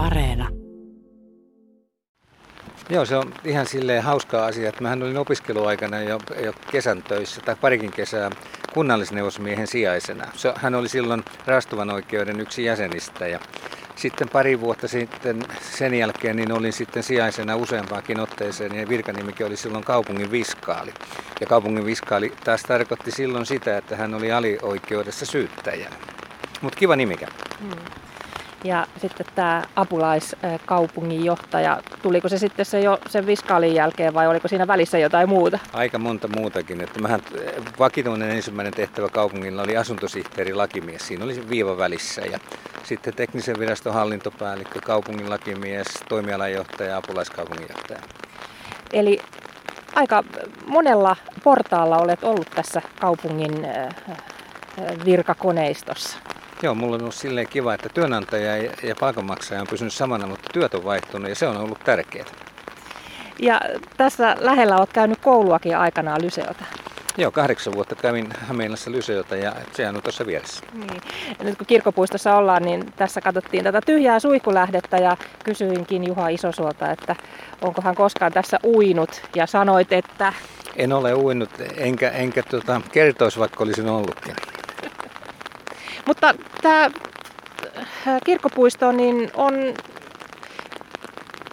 Areena. Joo, se on ihan silleen hauska asia, että mähän olin opiskeluaikana jo, jo kesän töissä tai parikin kesää kunnallisneuvosmiehen sijaisena. Hän oli silloin raastuvan oikeuden yksi jäsenistä ja sitten pari vuotta sitten sen jälkeen niin olin sitten sijaisena useampaakin otteeseen ja virkanimikin oli silloin kaupungin viskaali. Ja kaupungin viskaali taas tarkoitti silloin sitä, että hän oli alioikeudessa syyttäjänä. Mutta kiva nimikä. Hmm. Ja sitten tämä apulaiskaupunginjohtaja, tuliko se sitten se jo sen viskaalin jälkeen vai oliko siinä välissä jotain muuta? Aika monta muutakin. Että mähän vakituinen ensimmäinen tehtävä kaupungilla oli asuntosihteeri lakimies. Siinä oli viiva välissä. Ja sitten teknisen viraston hallintopäällikkö, kaupungin lakimies, toimialajohtaja ja apulaiskaupunginjohtaja. Eli aika monella portaalla olet ollut tässä kaupungin virkakoneistossa. Joo, mulla on ollut silleen kiva, että työnantaja ja palkanmaksaja on pysynyt samana, mutta työt on vaihtunut ja se on ollut tärkeää. Ja tässä lähellä olet käynyt kouluakin aikanaan Lyseota. Joo, kahdeksan vuotta kävin Hämeenlässä Lyseota ja sehän on tuossa vieressä. Niin. Ja nyt kun kirkkopuistossa ollaan, niin tässä katsottiin tätä tyhjää suihkulähdettä ja kysyinkin Juha Isosuolta, että onko hän koskaan tässä uinut ja sanoit, että... En ole uinut, enkä, enkä tuota, kertoisi vaikka olisin ollutkin. Mutta tämä kirkkopuisto niin on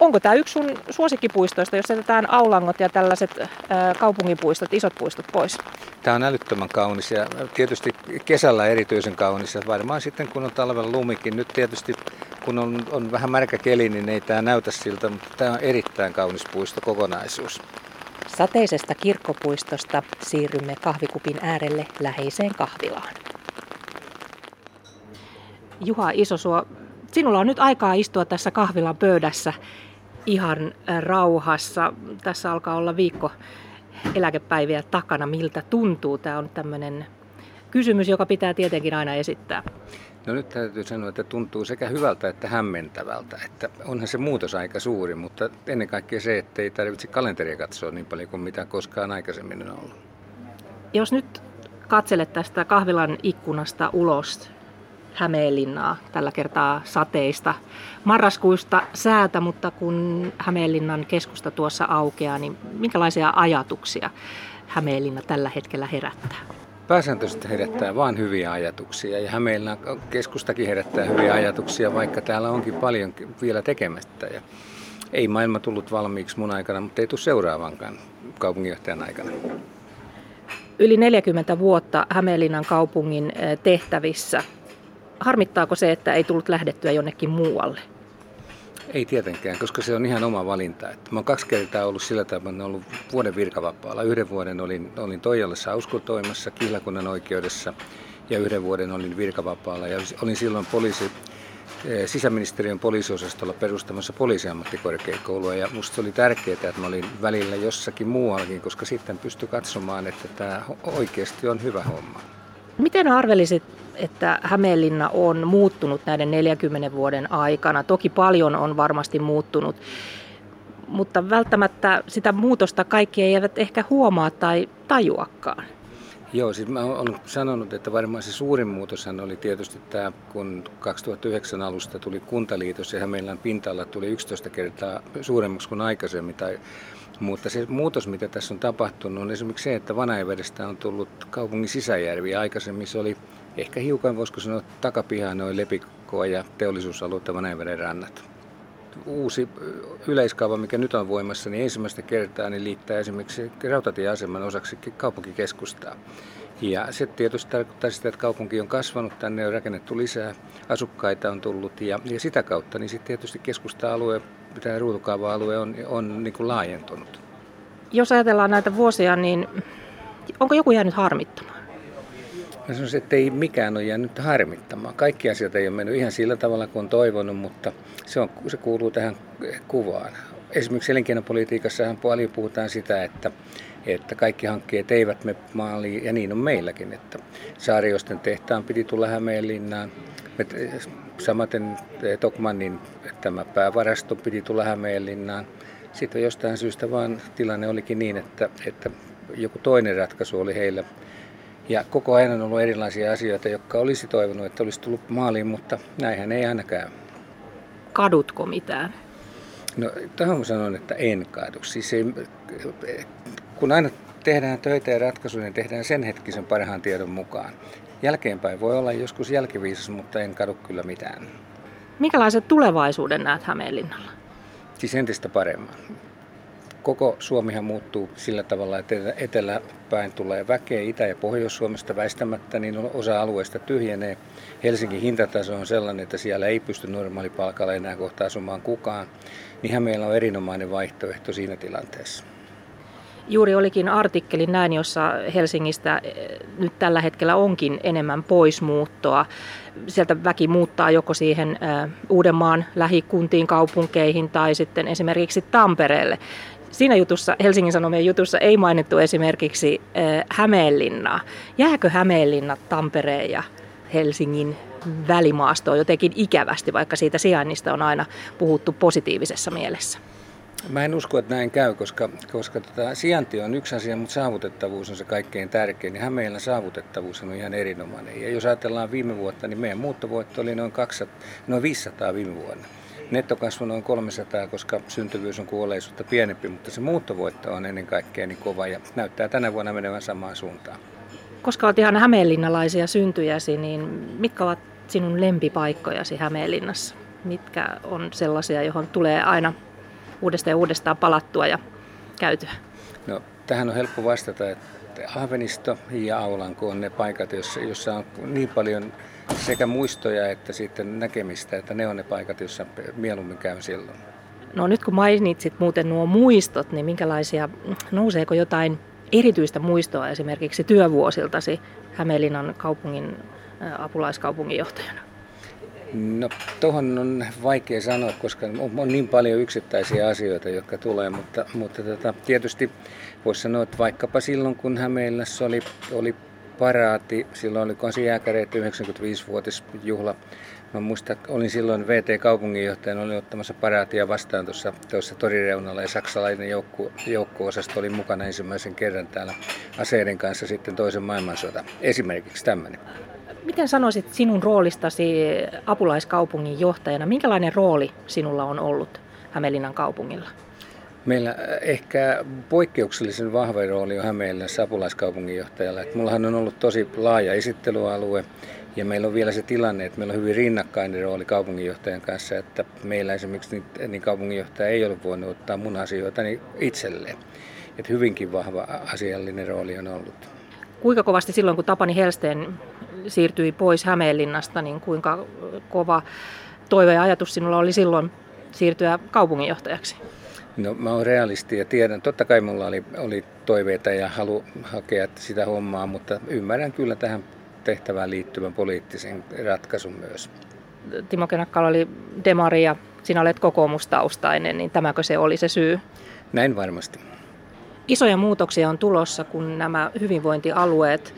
Onko tämä yksi sun suosikkipuistoista, jos jätetään aulangot ja tällaiset ää, kaupungipuistot, isot puistot pois? Tämä on älyttömän kaunis ja tietysti kesällä erityisen kaunis ja varmaan sitten kun on talvella lumikin. Nyt tietysti kun on, on vähän märkä keli, niin ei tämä näytä siltä, mutta tämä on erittäin kaunis puisto kokonaisuus. Sateisesta kirkkopuistosta siirrymme kahvikupin äärelle läheiseen kahvilaan. Juha Isosuo, sinulla on nyt aikaa istua tässä kahvilan pöydässä ihan rauhassa. Tässä alkaa olla viikko eläkepäiviä takana. Miltä tuntuu? Tämä on tämmöinen kysymys, joka pitää tietenkin aina esittää. No nyt täytyy sanoa, että tuntuu sekä hyvältä että hämmentävältä. Että onhan se muutos aika suuri, mutta ennen kaikkea se, että ei tarvitse kalenteria katsoa niin paljon kuin mitä koskaan aikaisemmin on ollut. Jos nyt katselet tästä kahvilan ikkunasta ulos Hämeenlinnaa, tällä kertaa sateista. Marraskuusta säätä, mutta kun Hämeenlinnan keskusta tuossa aukeaa, niin minkälaisia ajatuksia Hämeenlinna tällä hetkellä herättää? Pääsääntöisesti herättää vain hyviä ajatuksia ja Hämeenlinnan keskustakin herättää hyviä ajatuksia, vaikka täällä onkin paljon vielä tekemättä. Ja ei maailma tullut valmiiksi mun aikana, mutta ei tule seuraavankaan kaupunginjohtajan aikana. Yli 40 vuotta Hämeenlinnan kaupungin eh, tehtävissä harmittaako se, että ei tullut lähdettyä jonnekin muualle? Ei tietenkään, koska se on ihan oma valinta. Että mä oon kaksi kertaa ollut sillä tavalla, että ollut vuoden virkavapaalla. Yhden vuoden olin, olin Toijallassa uskontoimassa kihlakunnan oikeudessa ja yhden vuoden olin virkavapaalla. Ja olin silloin poliisi, eh, sisäministeriön poliisiosastolla perustamassa poliisiammattikorkeakoulua ja musta oli tärkeää, että mä olin välillä jossakin muuallakin, koska sitten pystyi katsomaan, että tämä oikeasti on hyvä homma. Miten arvelisit että Hämeenlinna on muuttunut näiden 40 vuoden aikana. Toki paljon on varmasti muuttunut, mutta välttämättä sitä muutosta kaikki eivät ehkä huomaa tai tajuakaan. Joo, siis mä olen sanonut, että varmaan se suurin muutoshan oli tietysti tämä, kun 2009 alusta tuli kuntaliitos ja Hämeenlinnan pinta tuli 11 kertaa suuremmaksi kuin aikaisemmin. Tai, mutta se muutos, mitä tässä on tapahtunut, on esimerkiksi se, että Vanajavedestä on tullut kaupungin sisäjärvi. Aikaisemmin se oli ehkä hiukan voisiko sanoa takapihaa noin lepikkoa ja teollisuusaluetta Vanajaveden rannat. Uusi yleiskaava, mikä nyt on voimassa, niin ensimmäistä kertaa niin liittää esimerkiksi rautatieaseman osaksi kaupunkikeskustaa. Ja se tietysti tarkoittaa sitä, että kaupunki on kasvanut, tänne on rakennettu lisää, asukkaita on tullut ja, ja sitä kautta niin sitten tietysti keskusta-alue, tämä ruutukaava-alue on, on niin kuin laajentunut. Jos ajatellaan näitä vuosia, niin onko joku jäänyt harmittamaan? Mä sanoisin, että ei mikään ole jäänyt harmittamaan. Kaikki asiat ei ole mennyt ihan sillä tavalla kuin on toivonut, mutta se, on, se kuuluu tähän kuvaan. Esimerkiksi elinkeinopolitiikassahan paljon puhutaan sitä, että, että kaikki hankkeet eivät me maaliin, ja niin on meilläkin. Että Saariosten tehtaan piti tulla Hämeenlinnaan. Samaten eh, Tokmannin tämä päävarasto piti tulla Hämeenlinnaan. Sitten jostain syystä vaan tilanne olikin niin, että, että joku toinen ratkaisu oli heillä ja koko ajan on ollut erilaisia asioita, jotka olisi toivonut, että olisi tullut maaliin, mutta näinhän ei aina käy. kadutko mitään? No tähän sanon, että en kadu. Siis ei, kun aina tehdään töitä ja ratkaisuja, niin tehdään sen hetkisen parhaan tiedon mukaan. Jälkeenpäin voi olla joskus jälkiviisas, mutta en kadu kyllä mitään. Minkälaiset tulevaisuuden näet Hämeenlinnalla? Siis entistä paremmin. Koko Suomihan muuttuu sillä tavalla, että eteläpäin tulee väkeä, Itä- ja Pohjois-Suomesta väistämättä, niin osa alueesta tyhjenee. Helsingin hintataso on sellainen, että siellä ei pysty normaalipalkalla enää kohta asumaan kukaan. Niinhän meillä on erinomainen vaihtoehto siinä tilanteessa. Juuri olikin artikkeli näin, jossa Helsingistä eh, nyt tällä hetkellä onkin enemmän poismuuttoa. Sieltä väki muuttaa joko siihen eh, Uudenmaan lähikuntiin, kaupunkeihin tai sitten esimerkiksi Tampereelle. Siinä jutussa, Helsingin Sanomien jutussa ei mainittu esimerkiksi eh, Hämeenlinnaa. Jääkö Hämeenlinna Tampereen ja Helsingin välimaastoon jotenkin ikävästi, vaikka siitä sijainnista on aina puhuttu positiivisessa mielessä? Mä en usko, että näin käy, koska, koska tota, sijainti on yksi asia, mutta saavutettavuus on se kaikkein tärkein. Ja meillä saavutettavuus on ihan erinomainen. Ja jos ajatellaan viime vuotta, niin meidän muuttovoitto oli noin, 200, noin 500 viime vuonna. Nettokasvu noin 300, koska syntyvyys on kuolleisuutta pienempi, mutta se muuttovoitto on ennen kaikkea niin kova ja näyttää tänä vuonna menevän samaan suuntaan. Koska olet ihan hämeenlinnalaisia syntyjäsi, niin mitkä ovat sinun lempipaikkojasi Hämeenlinnassa? Mitkä on sellaisia, johon tulee aina uudestaan ja uudestaan palattua ja käytyä? No, tähän on helppo vastata, että Ahvenisto ja Aulanko on ne paikat, joissa, joissa on niin paljon sekä muistoja että sitten näkemistä, että ne on ne paikat, joissa mieluummin käyn silloin. No nyt kun mainitsit muuten nuo muistot, niin minkälaisia, nouseeko jotain erityistä muistoa esimerkiksi työvuosiltasi Hämeenlinnan kaupungin apulaiskaupunginjohtajana? No tuohon on vaikea sanoa, koska on niin paljon yksittäisiä asioita, jotka tulee, mutta, mutta tota, tietysti voisi sanoa, että vaikkapa silloin kun Hämeenlässä oli, oli paraati, silloin oli kansijääkäreitä 95-vuotisjuhla, Mä muistan, olin silloin VT-kaupunginjohtajana, olin ottamassa paraatia vastaan tuossa, tuossa torireunalla ja saksalainen joukko, joukko-osasto oli mukana ensimmäisen kerran täällä aseiden kanssa sitten toisen maailmansota. Esimerkiksi tämmöinen. Miten sanoisit sinun roolistasi apulaiskaupungin johtajana? Minkälainen rooli sinulla on ollut Hämeenlinnan kaupungilla? Meillä ehkä poikkeuksellisen vahva rooli on Hämeenlinnassa apulaiskaupunginjohtajalla. Että mullahan on ollut tosi laaja esittelyalue ja meillä on vielä se tilanne, että meillä on hyvin rinnakkainen rooli kaupunginjohtajan kanssa, että meillä esimerkiksi niin, niin kaupunginjohtaja ei ole voinut ottaa mun asioita niin itselleen. Että hyvinkin vahva asiallinen rooli on ollut. Kuinka kovasti silloin, kun Tapani Helsteen siirtyi pois Hämeenlinnasta, niin kuinka kova toive ja ajatus sinulla oli silloin siirtyä kaupunginjohtajaksi? No mä oon realisti ja tiedän, totta kai mulla oli, oli toiveita ja halu hakea sitä hommaa, mutta ymmärrän kyllä tähän tehtävään liittyvän poliittisen ratkaisun myös. Timo Kenakkala oli demari ja sinä olet kokoomustaustainen, niin tämäkö se oli se syy? Näin varmasti. Isoja muutoksia on tulossa, kun nämä hyvinvointialueet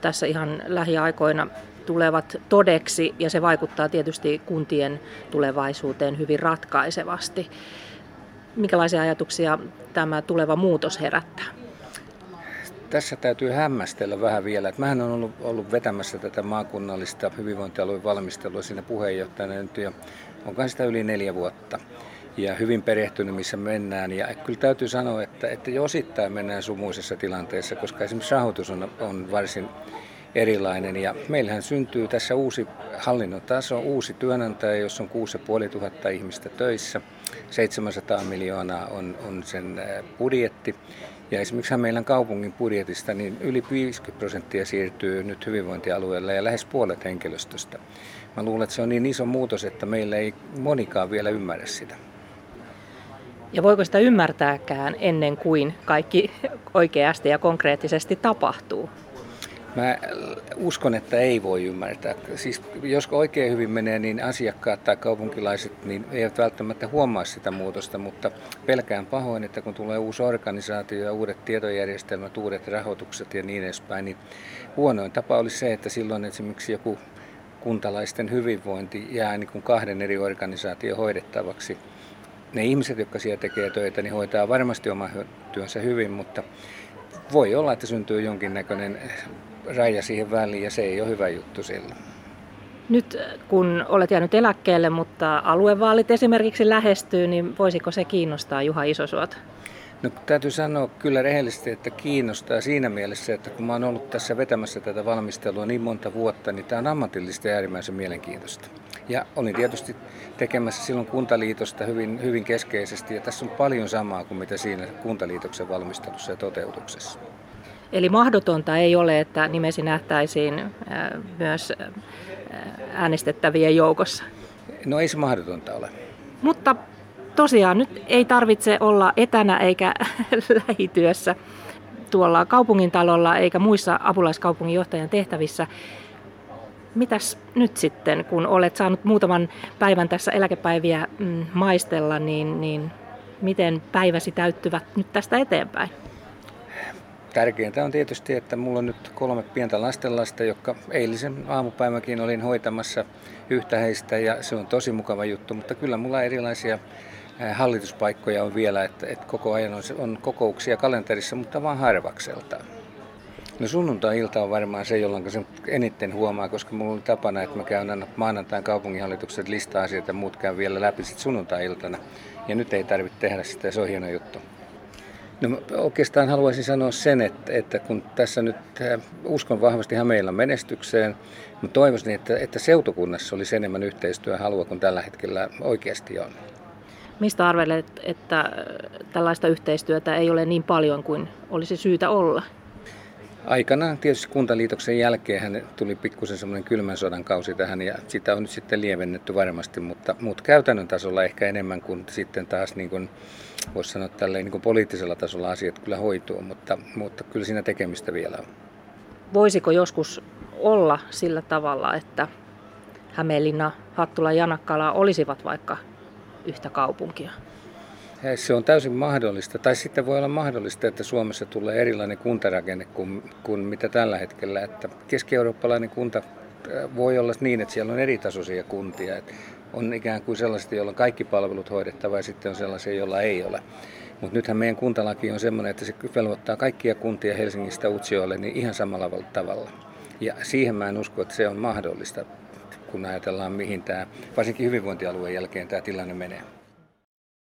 tässä ihan lähiaikoina tulevat todeksi ja se vaikuttaa tietysti kuntien tulevaisuuteen hyvin ratkaisevasti. Minkälaisia ajatuksia tämä tuleva muutos herättää? Tässä täytyy hämmästellä vähän vielä. Että mähän olen ollut, ollut vetämässä tätä maakunnallista hyvinvointialueen valmistelua siinä puheenjohtajana nyt jo onkaan sitä yli neljä vuotta ja hyvin perehtynyt, missä mennään. Ja kyllä täytyy sanoa, että, että jo osittain mennään sumuisessa tilanteessa, koska esimerkiksi rahoitus on, on varsin erilainen. Ja meillähän syntyy tässä uusi hallinnon taso, uusi työnantaja, jossa on 6500 ihmistä töissä. 700 miljoonaa on, on sen budjetti. Ja esimerkiksi meillä kaupungin budjetista niin yli 50 prosenttia siirtyy nyt hyvinvointialueelle ja lähes puolet henkilöstöstä. Mä luulen, että se on niin iso muutos, että meillä ei monikaan vielä ymmärrä sitä. Ja voiko sitä ymmärtääkään ennen kuin kaikki oikeasti ja konkreettisesti tapahtuu? Mä uskon, että ei voi ymmärtää. Siis jos oikein hyvin menee, niin asiakkaat tai kaupunkilaiset niin eivät välttämättä huomaa sitä muutosta, mutta pelkään pahoin, että kun tulee uusi organisaatio ja uudet tietojärjestelmät, uudet rahoitukset ja niin edespäin, niin huonoin tapa olisi se, että silloin esimerkiksi joku kuntalaisten hyvinvointi jää niin kuin kahden eri organisaation hoidettavaksi. Ne ihmiset, jotka siellä tekee töitä, niin hoitaa varmasti oma työnsä hyvin, mutta voi olla, että syntyy jonkinnäköinen raja siihen väliin ja se ei ole hyvä juttu silloin. Nyt kun olet jäänyt eläkkeelle, mutta aluevaalit esimerkiksi lähestyy, niin voisiko se kiinnostaa Juha Isosuota? No täytyy sanoa kyllä rehellisesti, että kiinnostaa siinä mielessä, että kun mä oon ollut tässä vetämässä tätä valmistelua niin monta vuotta, niin tämä on ammatillista ja äärimmäisen mielenkiintoista. Ja olin tietysti tekemässä silloin kuntaliitosta hyvin, hyvin keskeisesti ja tässä on paljon samaa kuin mitä siinä kuntaliitoksen valmistelussa ja toteutuksessa. Eli mahdotonta ei ole, että nimesi nähtäisiin myös äänestettävien joukossa. No ei se mahdotonta ole. Mutta tosiaan nyt ei tarvitse olla etänä eikä lähityössä tuolla kaupungintalolla eikä muissa apulaiskaupunginjohtajan tehtävissä. Mitäs nyt sitten, kun olet saanut muutaman päivän tässä eläkepäiviä mm, maistella, niin, niin miten päiväsi täyttyvät nyt tästä eteenpäin? Tärkeintä on tietysti, että mulla on nyt kolme pientä lastenlasta, jotka eilisen aamupäiväkin olin hoitamassa yhtä heistä ja se on tosi mukava juttu, mutta kyllä mulla erilaisia hallituspaikkoja on vielä, että, että koko ajan on, on kokouksia kalenterissa, mutta vaan harvakselta. No sunnuntai-ilta on varmaan se, jolloin se eniten huomaa, koska mulla on tapana, että mä käyn aina maanantain kaupunginhallitukset listaa sieltä ja muut käyn vielä läpi sitten sunnuntai-iltana. Ja nyt ei tarvitse tehdä sitä, se on hieno juttu. No oikeastaan haluaisin sanoa sen, että, että kun tässä nyt uskon vahvasti Hämeenlinnan menestykseen, mutta toivoisin, että, että seutukunnassa olisi enemmän yhteistyöhalua kuin tällä hetkellä oikeasti on. Mistä arvelet, että tällaista yhteistyötä ei ole niin paljon kuin olisi syytä olla? Aikanaan tietysti kuntaliitoksen jälkeen hän tuli pikkusen semmoinen kylmän sodan kausi tähän ja sitä on nyt sitten lievennetty varmasti, mutta, mutta käytännön tasolla ehkä enemmän kuin sitten taas niin kuin, voisi sanoa tälleen niin kuin poliittisella tasolla asiat kyllä hoituu, mutta, mutta kyllä siinä tekemistä vielä on. Voisiko joskus olla sillä tavalla, että Hämeenlinna, Hattula ja Janakkala olisivat vaikka yhtä kaupunkia? Se on täysin mahdollista. Tai sitten voi olla mahdollista, että Suomessa tulee erilainen kuntarakenne kuin, kuin mitä tällä hetkellä. Että keski-eurooppalainen kunta äh, voi olla niin, että siellä on eritasoisia kuntia. Että on ikään kuin sellaisia, joilla on kaikki palvelut hoidettava ja sitten on sellaisia, joilla ei ole. Mutta nythän meidän kuntalaki on sellainen, että se velvoittaa kaikkia kuntia Helsingistä Utsjoelle niin ihan samalla tavalla. Ja siihen mä en usko, että se on mahdollista, kun ajatellaan mihin tämä, varsinkin hyvinvointialueen jälkeen tämä tilanne menee.